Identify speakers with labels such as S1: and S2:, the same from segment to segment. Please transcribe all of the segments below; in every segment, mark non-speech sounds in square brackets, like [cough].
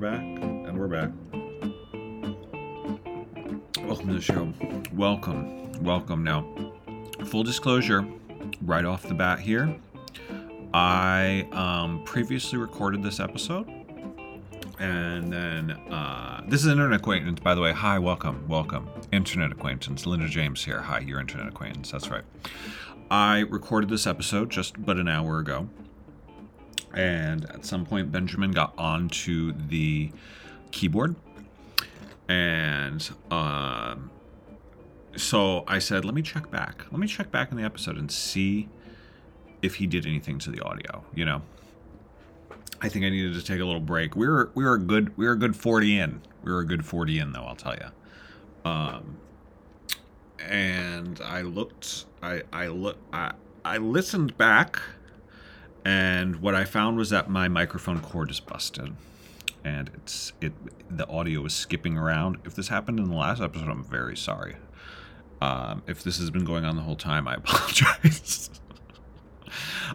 S1: back. And we're back. Welcome to the show. Welcome. Welcome. Now, full disclosure, right off the bat here, I um, previously recorded this episode. And then, uh, this is an internet acquaintance, by the way. Hi, welcome, welcome. Internet acquaintance. Linda James here. Hi, your internet acquaintance. That's right. I recorded this episode just but an hour ago. And at some point, Benjamin got onto the keyboard. And um, so I said, let me check back. Let me check back in the episode and see if he did anything to the audio, you know? I think I needed to take a little break. We were we were a good we were a good 40 in. We were a good 40 in though, I'll tell you. Um and I looked I I look I I listened back and what I found was that my microphone cord is busted and it's it the audio is skipping around. If this happened in the last episode, I'm very sorry. Um, if this has been going on the whole time, I [laughs] apologize.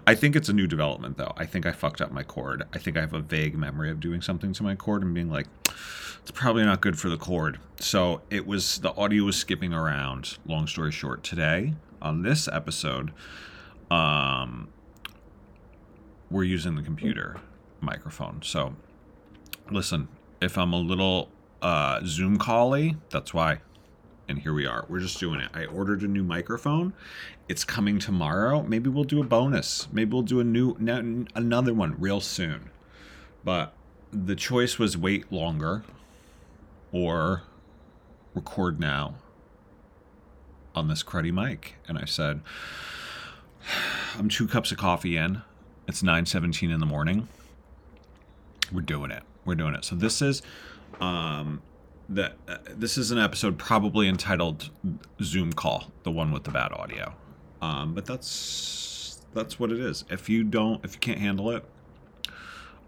S1: I think it's a new development, though. I think I fucked up my cord. I think I have a vague memory of doing something to my cord and being like, it's probably not good for the cord. So it was, the audio was skipping around. Long story short, today on this episode, um, we're using the computer microphone. So listen, if I'm a little uh, Zoom cally, that's why and here we are. We're just doing it. I ordered a new microphone. It's coming tomorrow. Maybe we'll do a bonus. Maybe we'll do a new another one real soon. But the choice was wait longer or record now on this cruddy mic. And I said, [sighs] I'm two cups of coffee in. It's 9:17 in the morning. We're doing it. We're doing it. So this is um that uh, this is an episode probably entitled Zoom call, the one with the bad audio. Um, but that's that's what it is. If you don't, if you can't handle it,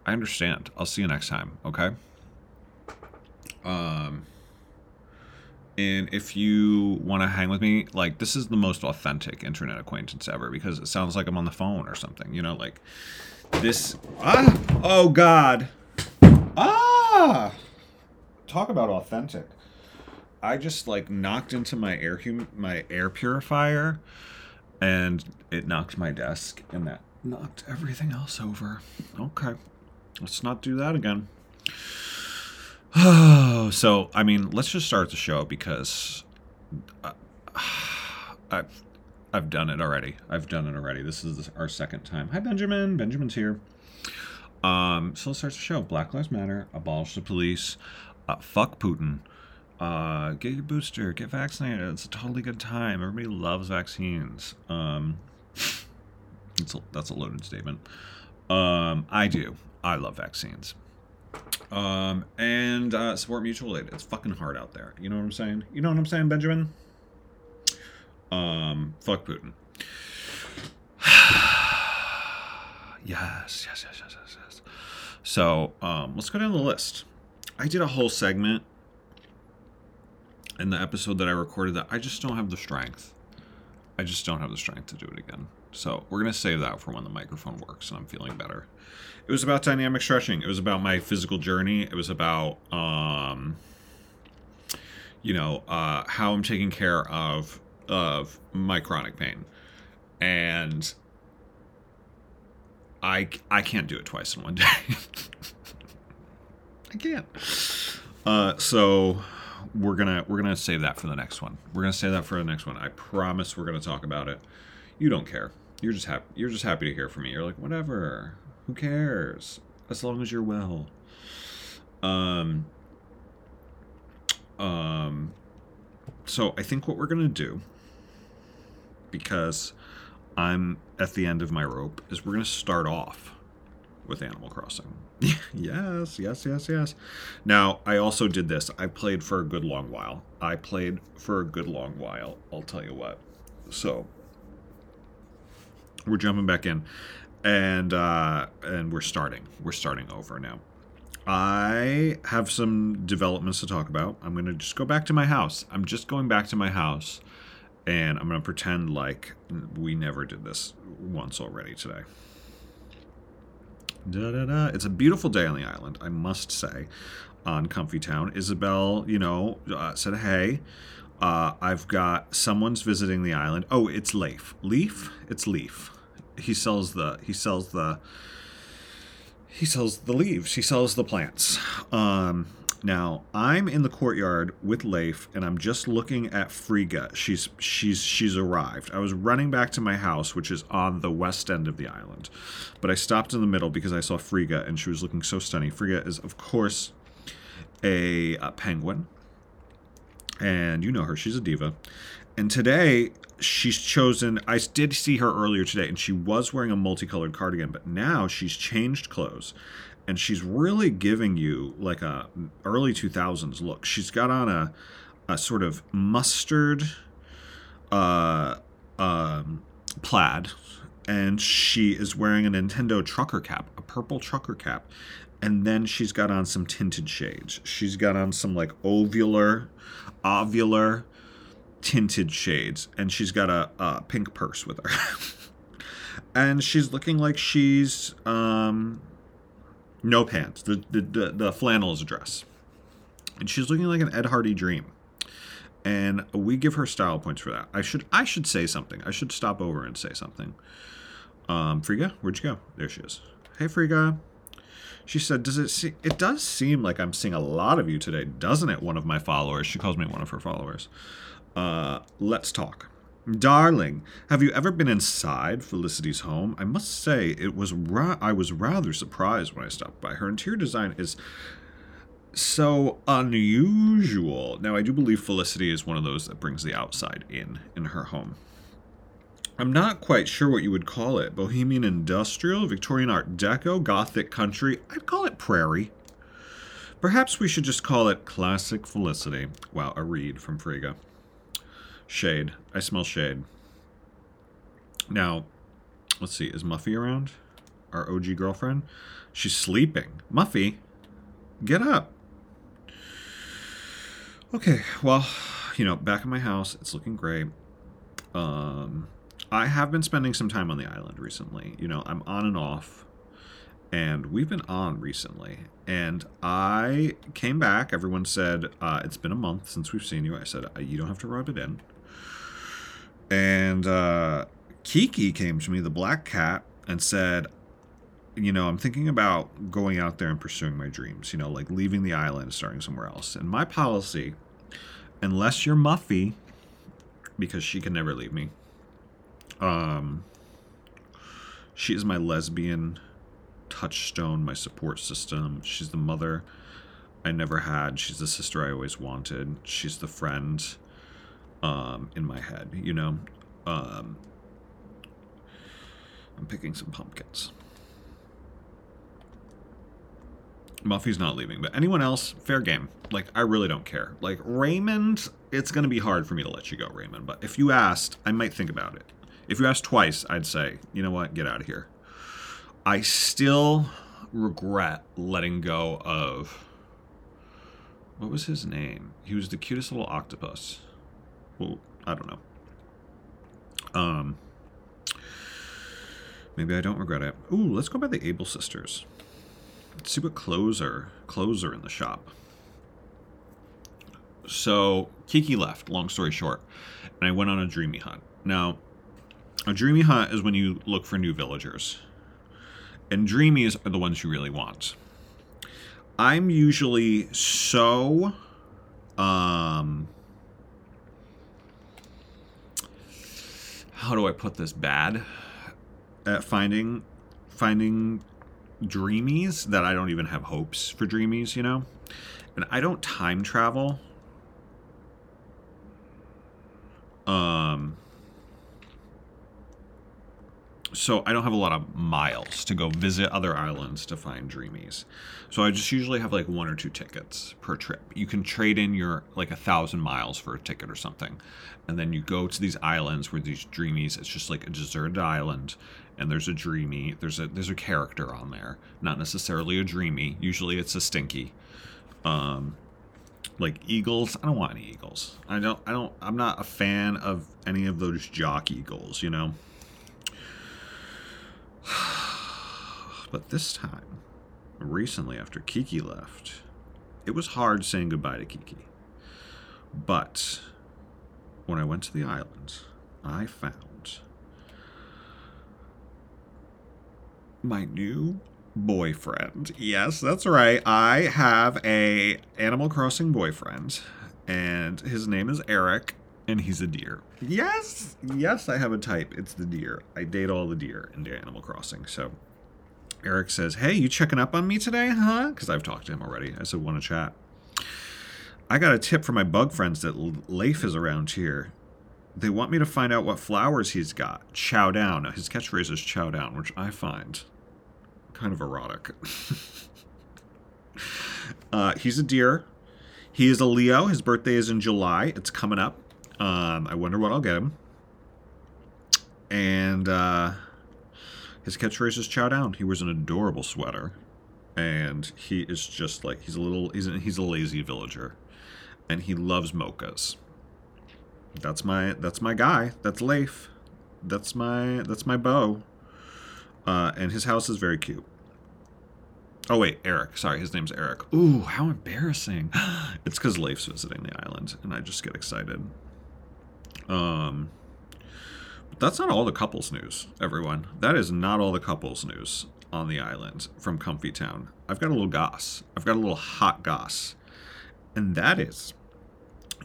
S1: I understand. I'll see you next time. Okay. Um. And if you want to hang with me, like this is the most authentic internet acquaintance ever because it sounds like I'm on the phone or something. You know, like this. Ah! Oh God! Ah! talk about authentic. I just like knocked into my air hum- my air purifier, and it knocked my desk, and that knocked everything else over. Okay, let's not do that again. [sighs] So I mean, let's just start the show because uh, [sighs] I've I've done it already. I've done it already. This is our second time. Hi, Benjamin. Benjamin's here. Um, so let's start the show. Black Lives Matter. Abolish the police uh, fuck Putin. Uh, get your booster, get vaccinated. It's a totally good time. Everybody loves vaccines. Um, [laughs] a, that's a loaded statement. Um, I do. I love vaccines. Um, and uh, support mutual aid. It's fucking hard out there. You know what I'm saying? You know what I'm saying, Benjamin? Um, fuck Putin. [sighs] yes, yes, yes, yes, yes, yes. So um, let's go down the list. I did a whole segment in the episode that I recorded that I just don't have the strength. I just don't have the strength to do it again. So we're gonna save that for when the microphone works and I'm feeling better. It was about dynamic stretching. It was about my physical journey. It was about um, you know uh, how I'm taking care of of my chronic pain, and I I can't do it twice in one day. [laughs] I can't. Uh, so we're gonna we're gonna save that for the next one. We're gonna save that for the next one. I promise we're gonna talk about it. You don't care. You're just happy. You're just happy to hear from me. You're like whatever. Who cares? As long as you're well. Um. Um. So I think what we're gonna do, because I'm at the end of my rope, is we're gonna start off with Animal Crossing. [laughs] yes, yes, yes, yes. Now, I also did this. I played for a good long while. I played for a good long while, I'll tell you what. So, we're jumping back in and uh and we're starting. We're starting over now. I have some developments to talk about. I'm to just go back to my house. I'm just going back to my house and I'm gonna pretend like we never did this once already today. Da, da, da. It's a beautiful day on the island, I must say. On Comfy Town, Isabelle, you know, uh, said, "Hey, uh, I've got someone's visiting the island. Oh, it's Leif. Leaf? It's Leaf. He sells the he sells the he sells the leaves. He sells the plants. Um, now I'm in the courtyard with Leif, and I'm just looking at Frigga. She's she's she's arrived. I was running back to my house, which is on the west end of the island, but I stopped in the middle because I saw Frigga, and she was looking so stunning. Frigga is, of course, a, a penguin, and you know her. She's a diva. And today she's chosen. I did see her earlier today, and she was wearing a multicolored cardigan, but now she's changed clothes and she's really giving you like a early 2000s look. She's got on a a sort of mustard uh um plaid and she is wearing a Nintendo trucker cap, a purple trucker cap. And then she's got on some tinted shades. She's got on some like ovular, ovular tinted shades. And she's got a, a pink purse with her. [laughs] and she's looking like she's um no pants. The, the, the, the flannel is a dress. And she's looking like an Ed Hardy dream. And we give her style points for that. I should I should say something. I should stop over and say something. Um, Frigga, where'd you go? There she is. Hey, Frigga. She said, "Does it see? It does seem like I'm seeing a lot of you today, doesn't it?" One of my followers. She calls me one of her followers. Uh, let's talk. Darling, have you ever been inside Felicity's home? I must say, it was ra- I was rather surprised when I stopped by. Her interior design is so unusual. Now, I do believe Felicity is one of those that brings the outside in in her home. I'm not quite sure what you would call it. Bohemian industrial, Victorian art deco, gothic country. I'd call it prairie. Perhaps we should just call it classic Felicity. Wow, a read from Frigga. Shade. I smell shade. Now, let's see. Is Muffy around? Our OG girlfriend? She's sleeping. Muffy, get up. Okay, well, you know, back in my house, it's looking great. Um, I have been spending some time on the island recently. You know, I'm on and off, and we've been on recently. And I came back. Everyone said uh, it's been a month since we've seen you. I said uh, you don't have to rub it in. And uh, Kiki came to me, the black cat, and said, you know, I'm thinking about going out there and pursuing my dreams, you know, like leaving the island, starting somewhere else. And my policy, unless you're Muffy, because she can never leave me, um, she is my lesbian touchstone, my support system. She's the mother I never had. She's the sister I always wanted. She's the friend um, in my head, you know. Um, I'm picking some pumpkins. Muffy's not leaving, but anyone else, fair game. Like, I really don't care. Like, Raymond, it's going to be hard for me to let you go, Raymond. But if you asked, I might think about it. If you asked twice, I'd say, you know what, get out of here. I still regret letting go of. What was his name? He was the cutest little octopus. Well, I don't know. Um, maybe I don't regret it. Ooh, let's go by the Able sisters. Let's see what clothes are clothes are in the shop. So Kiki left. Long story short, and I went on a dreamy hunt. Now, a dreamy hunt is when you look for new villagers, and dreamies are the ones you really want. I'm usually so um how do I put this bad at finding finding dreamies that I don't even have hopes for dreamies, you know? And I don't time travel. Um so I don't have a lot of miles to go visit other islands to find dreamies. So I just usually have like one or two tickets per trip. You can trade in your like a thousand miles for a ticket or something, and then you go to these islands where these dreamies. It's just like a deserted island, and there's a dreamy. There's a there's a character on there, not necessarily a dreamy. Usually it's a stinky. Um, like eagles. I don't want any eagles. I don't. I don't. I'm not a fan of any of those jock eagles. You know. [sighs] But this time, recently after Kiki left, it was hard saying goodbye to Kiki. But when I went to the island, I found my new boyfriend. Yes, that's right. I have a Animal Crossing boyfriend and his name is Eric and he's a deer. Yes. Yes, I have a type. It's the deer. I date all the deer in Animal Crossing. So Eric says, "Hey, you checking up on me today, huh?" Cuz I've talked to him already. I said, "Want to chat?" I got a tip from my bug friends that Leif is around here. They want me to find out what flowers he's got. Chow down. Now, his catchphrase is chow down, which I find kind of erotic. [laughs] uh, he's a deer. He is a Leo. His birthday is in July. It's coming up. Um, I wonder what I'll get him. And uh, his catchphrase is "Chow down." He wears an adorable sweater, and he is just like he's a little he's a, he's a lazy villager, and he loves mochas. That's my that's my guy. That's Leif. That's my that's my beau. Uh, and his house is very cute. Oh wait, Eric. Sorry, his name's Eric. Ooh, how embarrassing! [gasps] It's because Leif's visiting the island, and I just get excited. Um, but that's not all the couples news, everyone. That is not all the couples news on the island from Comfy Town. I've got a little goss. I've got a little hot goss, and that is,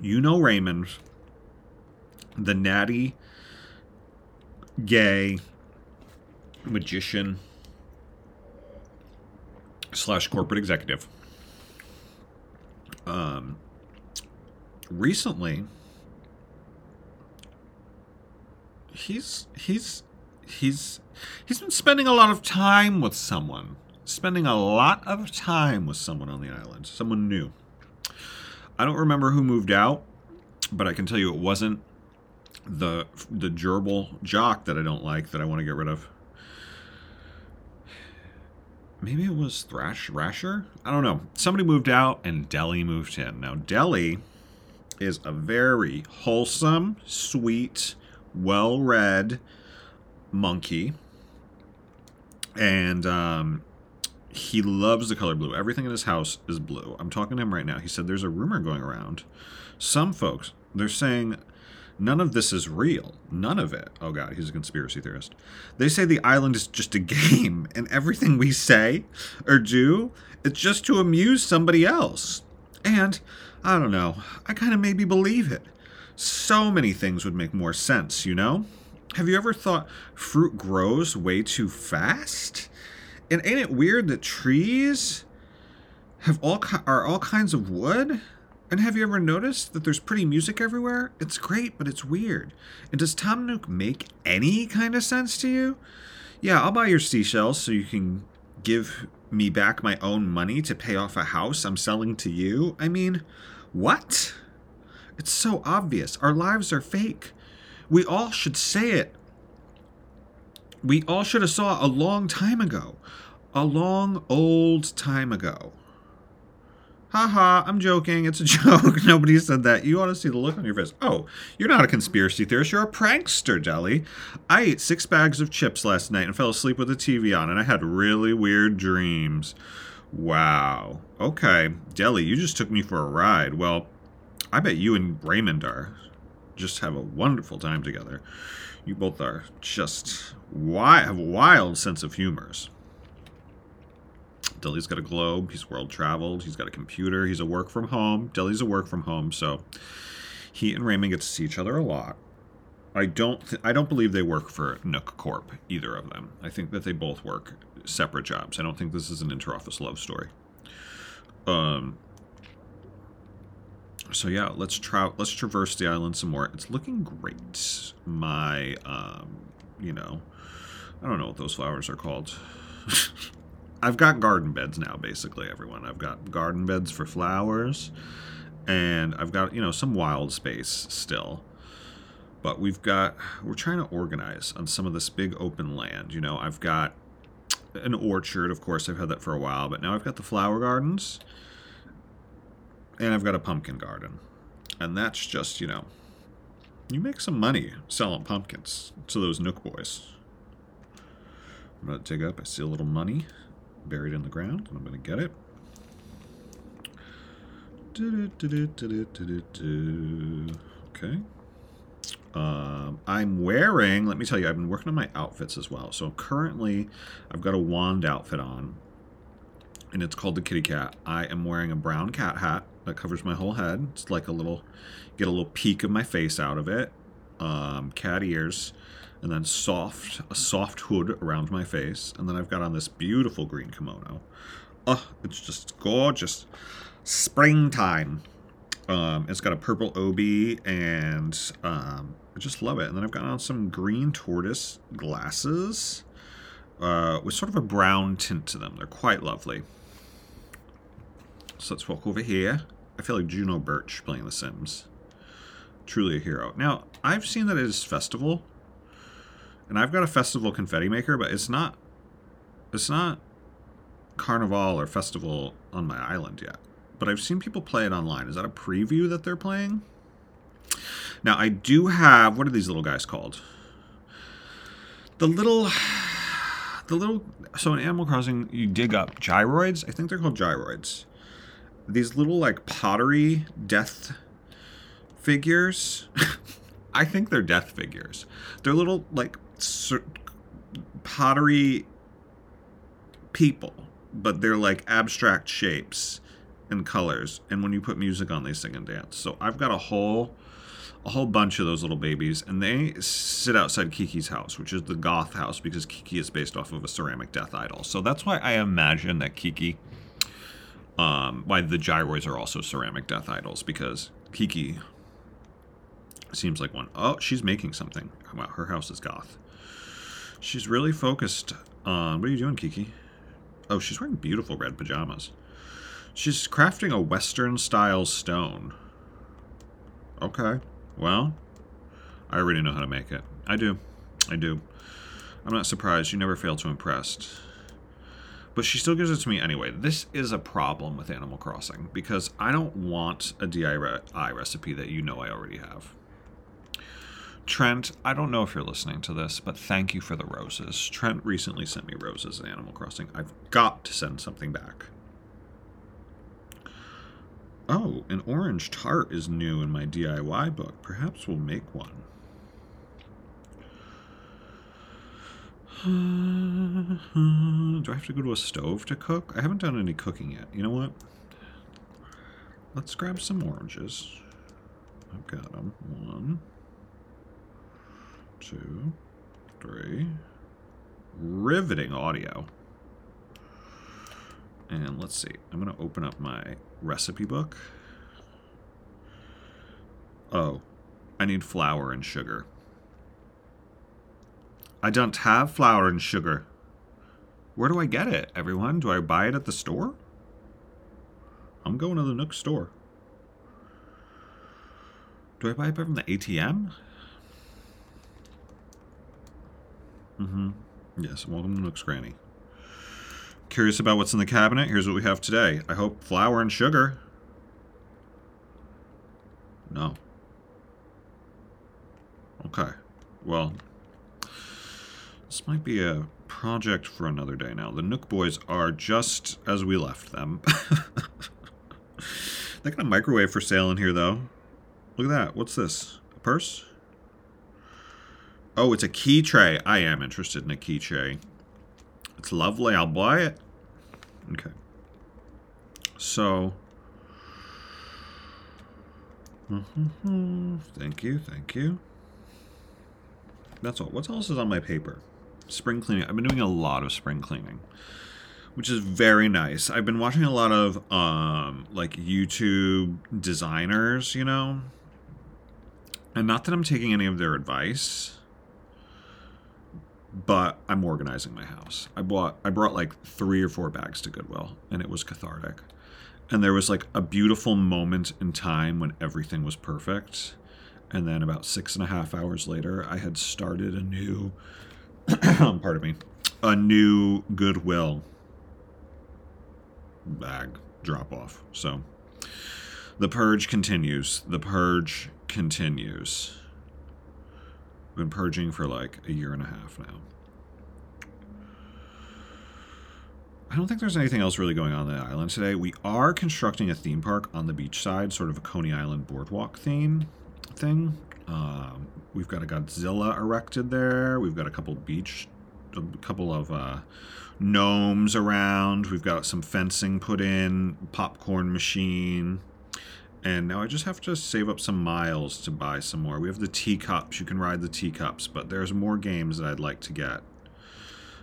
S1: you know, Raymond, the natty, gay magician slash corporate executive. Um, recently, he's he's he's he's been spending a lot of time with someone, spending a lot of time with someone on the island, someone new. I don't remember who moved out, but I can tell you it wasn't the the gerbil jock that I don't like that I want to get rid of maybe it was Thrash Rasher. I don't know. Somebody moved out and Deli moved in. Now Deli is a very wholesome, sweet, well-read monkey, and um, he loves the color blue. Everything in his house is blue. I'm talking to him right now. He said there's a rumor going around. Some folks they're saying None of this is real. None of it. Oh god, he's a conspiracy theorist. They say the island is just a [laughs] game, and everything we say or do, it's just to amuse somebody else. And, I don't know, I kind of maybe believe it. So many things would make more sense, you know? Have you ever thought fruit grows way too fast? And ain't it weird that trees have all are all kinds of wood? And have you ever noticed that there's pretty music everywhere? It's great, but it's weird. And does Tom Nook make any kind of sense to you? Yeah, I'll buy your seashells so you can give me back my own money to pay off a house I'm selling to you. I mean, what? It's so obvious. Our lives are fake. We all should say it. We all should have saw a long time ago. A long old time ago. haha, I'm joking. It's a [laughs] joke. Nobody said that. You ought to see the look on your face. Oh, you're not a conspiracy theorist. You're a prankster, Deli. I ate six bags of chips last night and fell asleep with the TV on, and I had really weird dreams. Wow. Okay. Deli, you just took me for a ride. Well, I bet you and Raymond are just have a wonderful time together. You both are just wi- have a wild sense of humors. Deli's got a globe. He's world traveled. He's got a computer. He's a work from home. Deli's a work from home. So he and Raymond get to see each other a lot. I don't. Th- I don't believe they work for Nook Corp. Either of them. I think that they both work separate jobs. I don't think this is an interoffice love story. Um. So yeah, let's try. Let's traverse the island some more. It's looking great. My, um, you know, I don't know what those flowers are called. [laughs] I've got garden beds now, basically, everyone. I've got garden beds for flowers, and I've got, you know, some wild space still. But we've got, we're trying to organize on some of this big open land. You know, I've got an orchard, of course, I've had that for a while, but now I've got the flower gardens. And I've got a pumpkin garden. And that's just, you know, you make some money selling pumpkins to those Nook boys. I'm going to dig up, I see a little money buried in the ground, and I'm going to get it. Okay. Um, I'm wearing, let me tell you, I've been working on my outfits as well. So currently, I've got a wand outfit on, and it's called the kitty cat. I am wearing a brown cat hat that covers my whole head. It's like a little, get a little peek of my face out of it. Um, cat ears, and then soft, a soft hood around my face. And then I've got on this beautiful green kimono. Oh, it's just gorgeous. Springtime. Um, it's got a purple obi, and um, I just love it. And then I've got on some green tortoise glasses uh, with sort of a brown tint to them. They're quite lovely. So let's walk over here. I feel like Juno Birch playing The Sims. Truly a hero. Now, I've seen that it is festival, and I've got a festival confetti maker, but it's not, it's not carnival or festival on my island yet. But I've seen people play it online. Is that a preview that they're playing? Now, I do have, what are these little guys called? The little, the little, so in Animal Crossing, you dig up gyroids. I think they're called gyroids these little like pottery death figures. [laughs] I think they're death figures. They're little like pottery people, but they're like abstract shapes and colors. And when you put music on, they sing and dance. So I've got a whole a whole bunch of those little babies, and they sit outside Kiki's house, which is the goth house, because Kiki is based off of a ceramic death idol. So that's why I imagine that Kiki um, why the gyroids are also ceramic death idols because Kiki seems like one. Oh, she's making something. Wow, her house is goth. She's really focused on. What are you doing, Kiki? Oh, she's wearing beautiful red pajamas. She's crafting a Western style stone. Okay. Well, I already know how to make it. I do. I do. I'm not surprised. You never fail to impress but she still gives it to me anyway. This is a problem with Animal Crossing because I don't want a DIY recipe that you know I already have. Trent, I don't know if you're listening to this, but thank you for the roses. Trent recently sent me roses in Animal Crossing. I've got to send something back. Oh, an orange tart is new in my DIY book. Perhaps we'll make one. [sighs] Uh, Uh-huh. Do I have to go to a stove to cook? I haven't done any cooking yet. You know what? Let's grab some oranges. I've got them. One, two, three. Riveting audio. And let's see. I'm going to open up my recipe book. Oh, I need flour and sugar. I don't have flour and sugar. Where do I get it, everyone? Do I buy it at the store? I'm going to the Nook store. Do I buy it from the ATM? Mm-hmm. Yes, welcome to Nook's Cranny. Curious about what's in the cabinet? Here's what we have today. I hope flour and sugar. No. Okay. Well, this might be a project for another day now. The Nook Boys are just as we left them. they got a microwave for sale in here, though. Look at that. What's this? A purse? Oh, it's a key tray. I am interested in a key tray. It's lovely. I'll buy it. Okay. So. thank you. Thank you. That's all. What else is on my paper? Spring cleaning. I've been doing a lot of spring cleaning, which is very nice. I've been watching a lot of um, like YouTube designers, you know, and not that I'm taking any of their advice, but I'm organizing my house. I bought I brought like three or four bags to Goodwill, and it was cathartic. And there was like a beautiful moment in time when everything was perfect. And then about six and a half hours later, I had started a new [coughs] pardon me, a new Goodwill bag drop off. So The purge continues. The purge continues. Been purging for like a year and a half now. I don't think there's anything else really going on, on the island today. We are constructing a theme park on the beach side, sort of a Coney Island boardwalk theme thing. Um, we've got a Godzilla erected there. We've got a couple beach, a couple of uh, gnomes around. We've got some fencing put in, popcorn machine. And now I just have to save up some miles to buy some more. We have the teacups. You can ride the teacups, but there's more games that I'd like to get.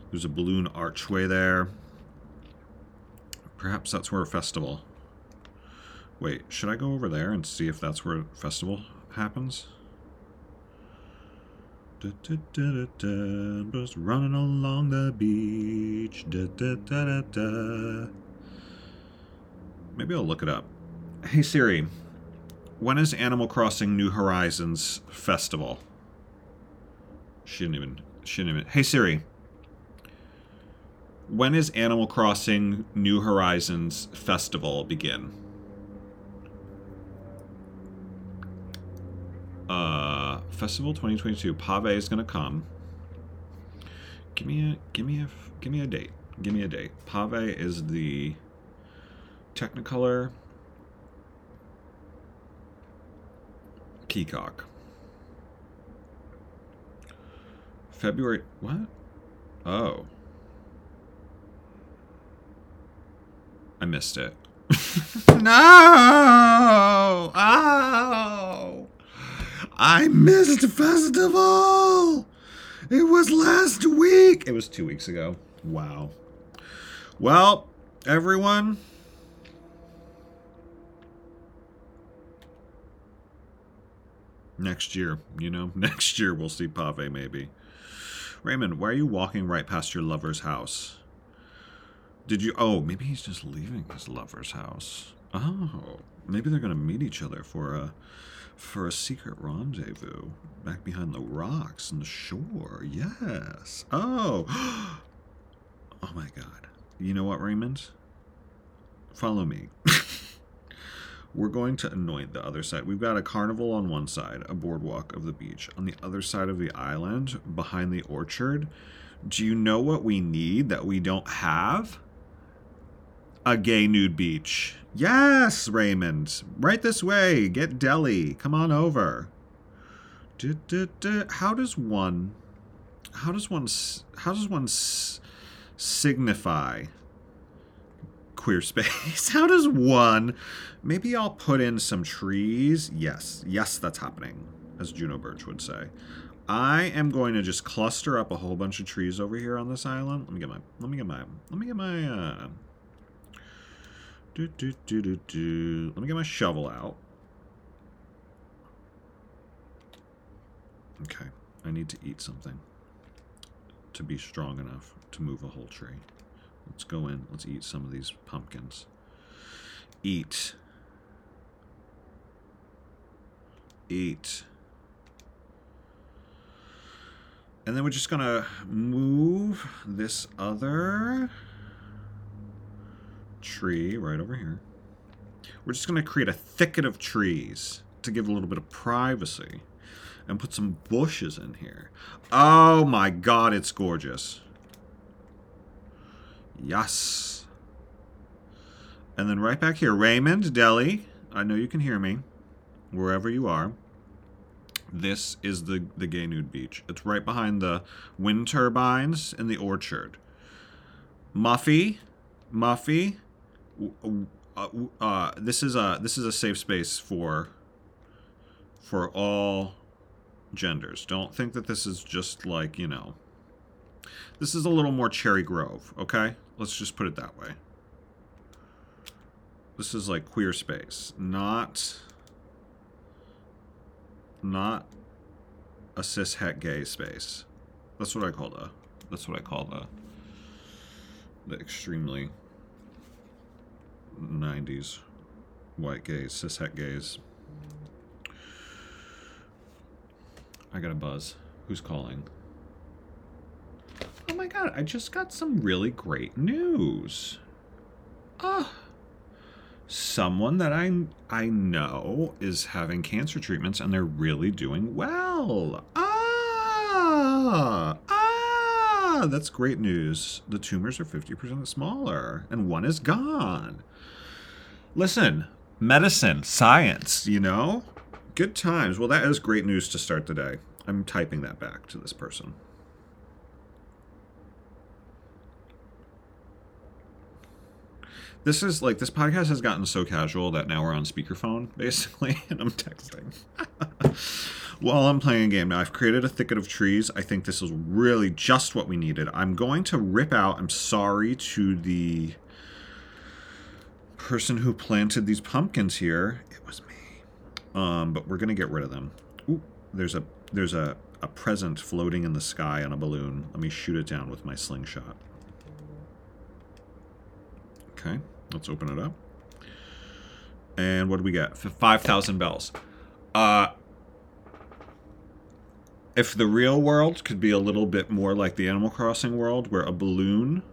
S1: There's a balloon archway there. Perhaps that's where a festival. Wait, should I go over there and see if that's where a festival happens? Da, da, da, just running along the beach. Maybe I'll look it up. Hey Siri, when is Animal Crossing New Horizons festival? She didn't even. She didn't even. Hey Siri, when is Animal Crossing New Horizons festival begin? Uh, festival 2022. Pave is gonna come. Give me a give me a give me a date. Give me a date. Pave is the Technicolor Peacock. February what? Oh. I missed it. [laughs] no! Oh! I missed the festival! It was last week! It was two weeks ago. Wow. Well, everyone. Next year, you know, [laughs] next year we'll see Pave maybe. Raymond, why are you walking right past your lover's house? Did you? Oh, maybe he's just leaving his lover's house. Oh, maybe they're gonna meet each other for a for a secret rendezvous back behind the rocks and the shore. Yes. Oh. [gasps] Oh my God. You know what, Raymond? Follow me. [laughs] We're going to anoint the other side. We've got a carnival on one side, a boardwalk of the beach. On the other side of the island, behind the orchard, do you know what we need that we don't have? A gay nude beach. Yes, Raymond. Right this way. Get deli. Come on over. How does one how does one how does one signify queer space? [laughs] How does one maybe I'll put in some trees. Yes. Yes, that's happening, as Juno Birch would say. I am going to just cluster up a whole bunch of trees over here on this island. Let me get my let me get my let me get my uh do, do, do, do, do. Let me get my shovel out. Okay, I need to eat something to be strong enough to move a whole tree. Let's go in. Let's eat some of these pumpkins. Eat. Eat. And then we're just going to move this other tree right over here. We're just going to create a thicket of trees to give a little bit of privacy and put some bushes in here. Oh my god, it's gorgeous. Yes. And then right back here, Raymond, Deli, I know you can hear me, wherever you are. This is the, the gay nude beach. It's right behind the wind turbines in the orchard. Muffy, Muffy, uh, uh, this is a this is a safe space for for all genders. Don't think that this is just like you know. This is a little more Cherry Grove, okay? Let's just put it that way. This is like queer space, not not a cis het gay space. That's what I call the. That's what I call the. The extremely 90s white gays, cishet gays. I got a buzz. Who's calling? Oh my god, I just got some really great news. Ah. someone that I I know is having cancer treatments and they're really doing well. Ah, ah, that's great news. The tumors are 50% smaller and one is gone. Listen, medicine, science, you know? Good times. Well, that is great news to start the day. I'm typing that back to this person. This is like this podcast has gotten so casual that now we're on speakerphone [laughs] basically, and I'm texting [laughs] while I'm playing a game. Now I've created a thicket of trees. I think this is really just what we needed. I'm going to rip out. I'm sorry to the person who planted these pumpkins here. It was me. Um, but we're gonna get rid of them. Ooh, there's a there's a a present floating in the sky on a balloon. Let me shoot it down with my slingshot. Okay, let's open it up. And what do we get? 5,000 bells. Uh, if the real world could be a little bit more like the Animal Crossing world, where a balloon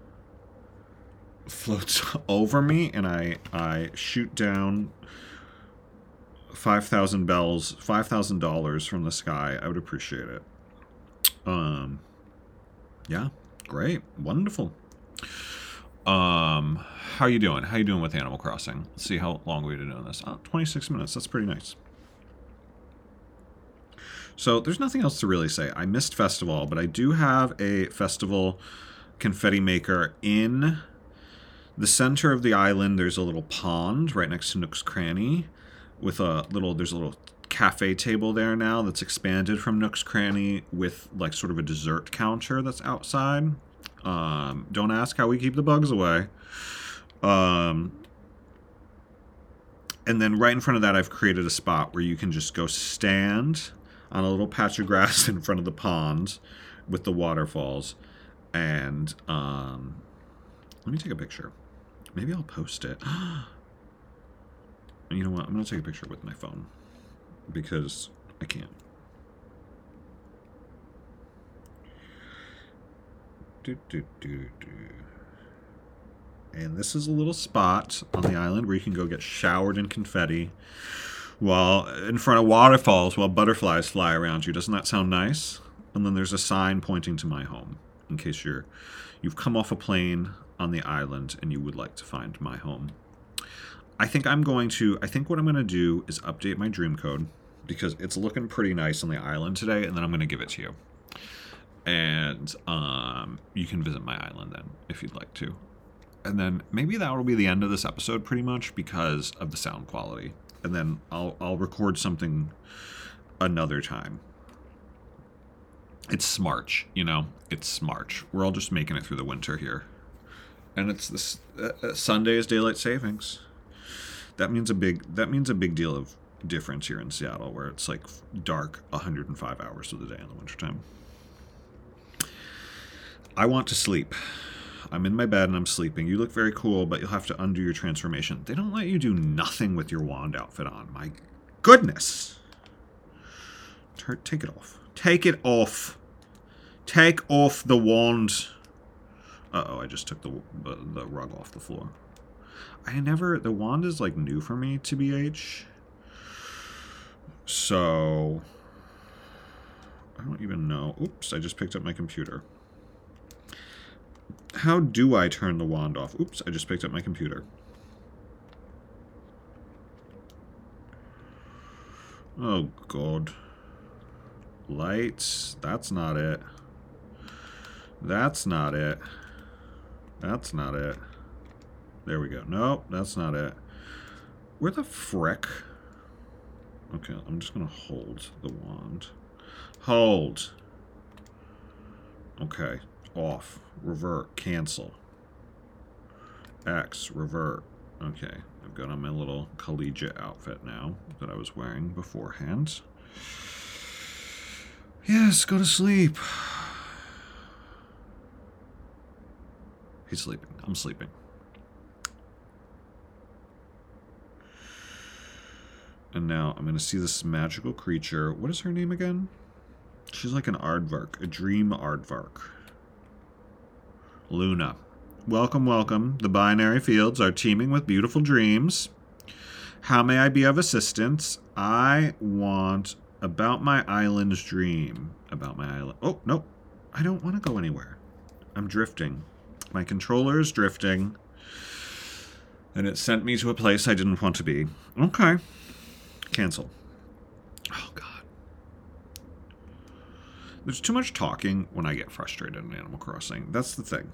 S1: floats [laughs] over me and I, I shoot down 5,000 bells, $5,000 from the sky, I would appreciate it. Um, yeah, great, wonderful. Um, how you doing? How you doing with Animal Crossing? Let's see how long we've been doing this. Oh, 26 minutes. That's pretty nice. So there's nothing else to really say. I missed festival, but I do have a festival confetti maker in the center of the island. There's a little pond right next to Nook's Cranny with a little. There's a little cafe table there now that's expanded from Nook's Cranny with like sort of a dessert counter that's outside. Um, don't ask how we keep the bugs away. Um, and then right in front of that, I've created a spot where you can just go stand on a little patch of grass [laughs] in front of the pond with the waterfalls. And um, let me take a picture. Maybe I'll post it. [gasps] you know what? I'm going to take a picture with my phone because I can't. Do, do, do, do. And this is a little spot on the island where you can go get showered in confetti while in front of waterfalls while butterflies fly around you. Doesn't that sound nice? And then there's a sign pointing to my home in case you're you've come off a plane on the island and you would like to find my home. I think I'm going to I think what I'm going to do is update my dream code because it's looking pretty nice on the island today and then I'm going to give it to you. And um, you can visit my island then if you'd like to and then maybe that will be the end of this episode pretty much because of the sound quality and then i'll i'll record something another time. It's smarch you know? It's smarch we're all just making it through the winter here. And it's this uh, uh sunday is daylight savings. That means a big that means a big deal of difference here in seattle where it's like dark 105 hours of the day in the wintertime. I want to sleep I'm in my bed and I'm sleeping. You look very cool, but you'll have to undo your transformation. They don't let you do nothing with your wand outfit on. My goodness. Take it off. Take it off. Take off the wand. Uh-oh, I just took the, the, the rug off the floor. I never... The wand is, like, new for me, to BH. So... I don't even know. Oops, I just picked up my computer. How do I turn the wand off? Oops, I just picked up my computer. Oh, God. Lights. That's not it. That's not it. That's not it. There we go. Nope, that's not it. Where the frick? Okay, I'm just going to hold the wand. Hold. Okay, off, revert, cancel. X, revert. Okay, I've got on my little collegiate outfit now that I was wearing beforehand. Yes, go to sleep. He's sleeping. I'm sleeping. And now I'm going to see this magical creature. What is her name again? She's like an aardvark, a dream aardvark. Luna. Welcome, welcome. The binary fields are teeming with beautiful dreams. How may I be of assistance? I want about my island's dream. About my island. Oh, no. I don't want to go anywhere. I'm drifting. My controller is drifting. And it sent me to a place I didn't want to be. Okay. Cancel. Oh, God. There's too much talking when I get frustrated in Animal Crossing. That's the thing.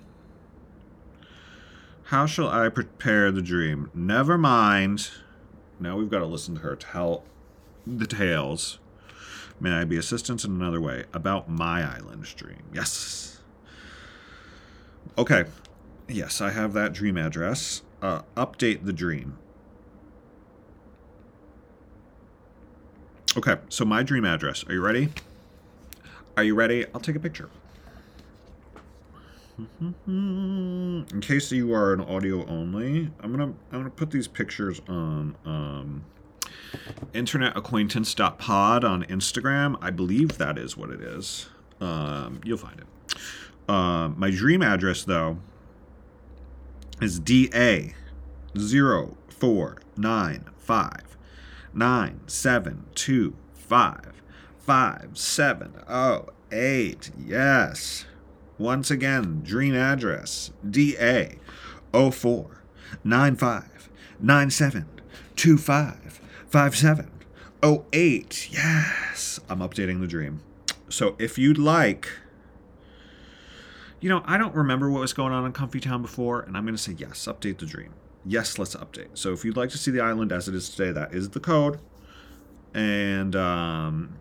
S1: How shall I prepare the dream? Never mind. Now we've got to listen to her tell the tales. May I be assistance in another way about my island dream? Yes. Okay. Yes, I have that dream address. Uh, update the dream. Okay, so my dream address. Are you ready? Are you ready? I'll take a picture. In case you are an audio only, I'm gonna I'm gonna put these pictures on um, internetacquaintance.pod on Instagram. I believe that is what it is. Um, you'll find it. Uh, my dream address though is DA zero four nine five nine seven two five five seven oh eight. Yes. Once again, dream address DA 04 95 97 25 57 08. Yes, I'm updating the dream. So if you'd like, you know, I don't remember what was going on in Comfy Town before, and I'm going to say yes, update the dream. Yes, let's update. So if you'd like to see the island as it is today, that is the code. And um,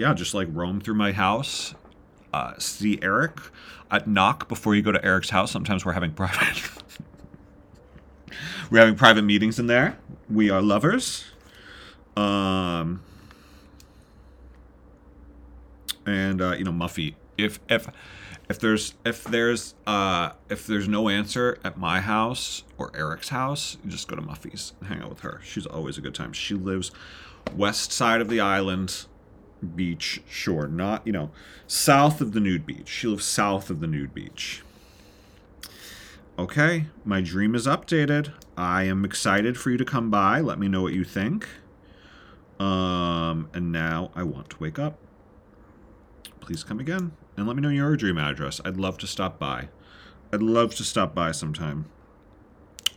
S1: yeah, just like roam through my house uh, see Eric at knock before you go to Eric's house. Sometimes we're having [laughs] private we're having private meetings in there. We are lovers. Um, and uh, you know, Muffy. If if if there's if there's uh if there's no answer at my house or Eric's house, you just go to Muffy's and hang out with her. She's always a good time. She lives west side of the island beach shore, not, you know, south of the nude beach. She lives south of the nude beach. Okay, my dream is updated. I am excited for you to come by. Let me know what you think. Um, and now I want to wake up. Please come again and let me know your dream address. I'd love to stop by. I'd love to stop by sometime.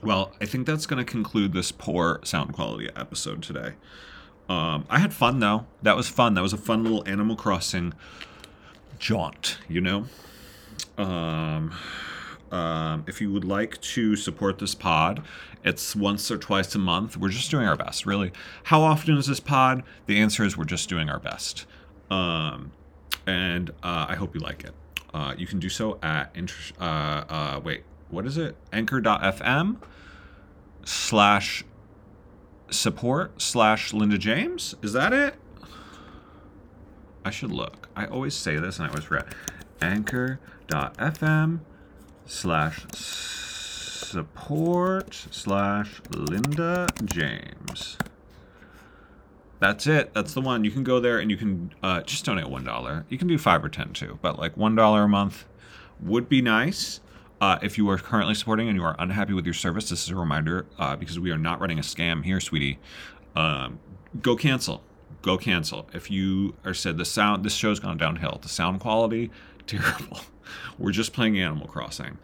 S1: Well, I think that's going to conclude this poor sound quality episode today. Um, I had fun though. That was fun. That was a fun little Animal Crossing jaunt. You know. Um, um, if you would like to support this pod, it's once or twice a month. We're just doing our best, really. How often is this pod? The answer is we're just doing our best. Um, and uh, I hope you like it. Uh, you can do so at inter- uh, uh, wait, what is it? Anchor.fm slash support slash Linda James. Is that it? I should look. I always say this and I always forget. Anchor.fm slash support slash Linda James. That's it. That's the one. You can go there and you can uh, just donate one dollar. You can do five or ten too, but like one dollar a month would be nice. Uh, if you are currently supporting and you are unhappy with your service, this is a reminder uh, because we are not running a scam here, sweetie. Um, go cancel. Go cancel. If you are said the sound, this show's gone downhill. The sound quality, [laughs] terrible. We're just playing Animal Crossing.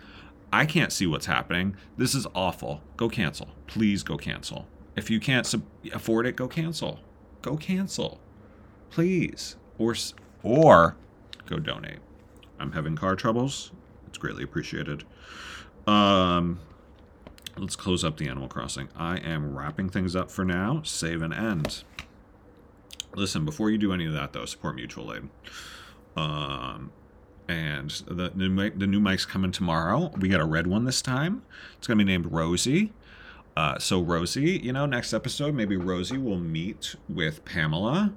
S1: I can't see what's happening. This is awful. Go cancel. Please go cancel. If you can't sub- afford it, go cancel. Go cancel. Please. Or or go donate. I'm having car troubles. It's greatly appreciated. Um, let's close up the Animal Crossing. I am wrapping things up for now. Save and end. Listen, before you do any of that, though, support mutual aid. Um, and the, the, the new mic's coming tomorrow. We got a red one this time. It's to be named Rosie. Uh, so, Rosie, you know, next episode, maybe Rosie will meet with Pamela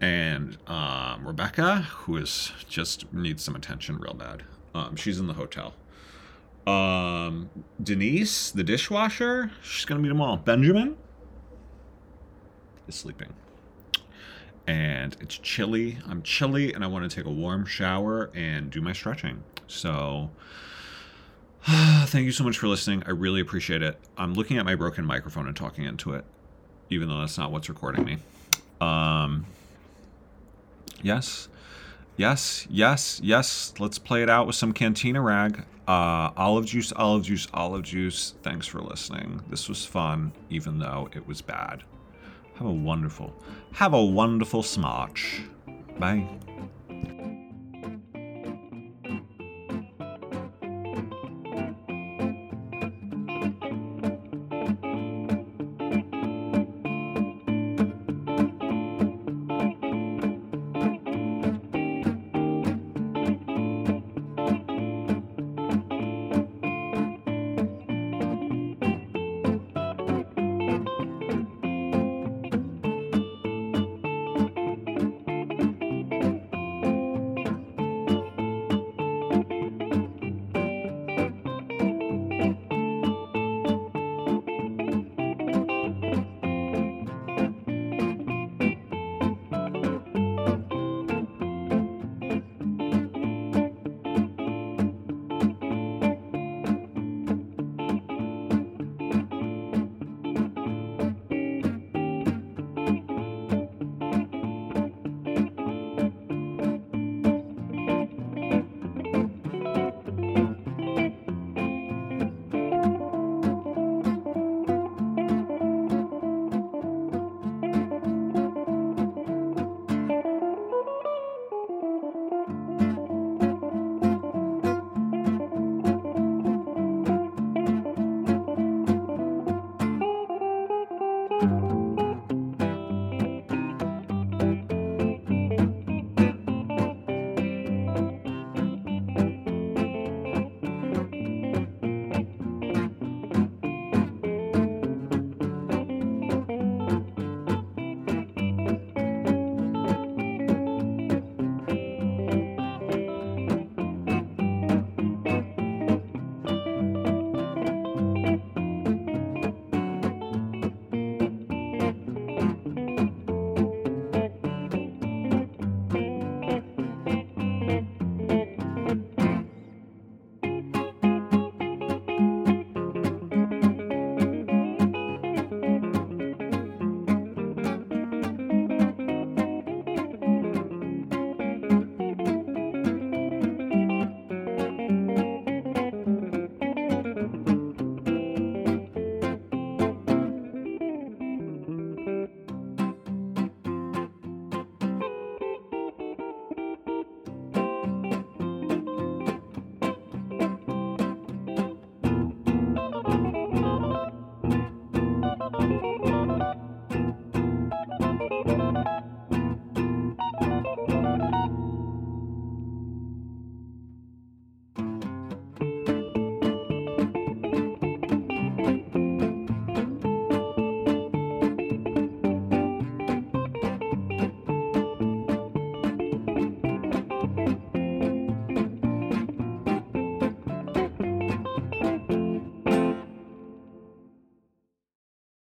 S1: and um, Rebecca, who is just needs some attention real bad. Um, she's in the hotel. Um, Denise, the dishwasher, she's gonna meet them all. Benjamin is sleeping, and it's chilly. I'm chilly, and I want to take a warm shower and do my stretching. So, [sighs] Thank you so much for listening. I really appreciate it. I'm looking at my broken microphone and talking into it, even though that's not what's recording me. Um, yes, yes, yes, yes. Let's play it out with some Cantina Rag. Uh, olive juice, olive juice, olive juice. Thanks for listening. This was fun, even though it was bad. Have a wonderful, have a wonderful smarch. Bye.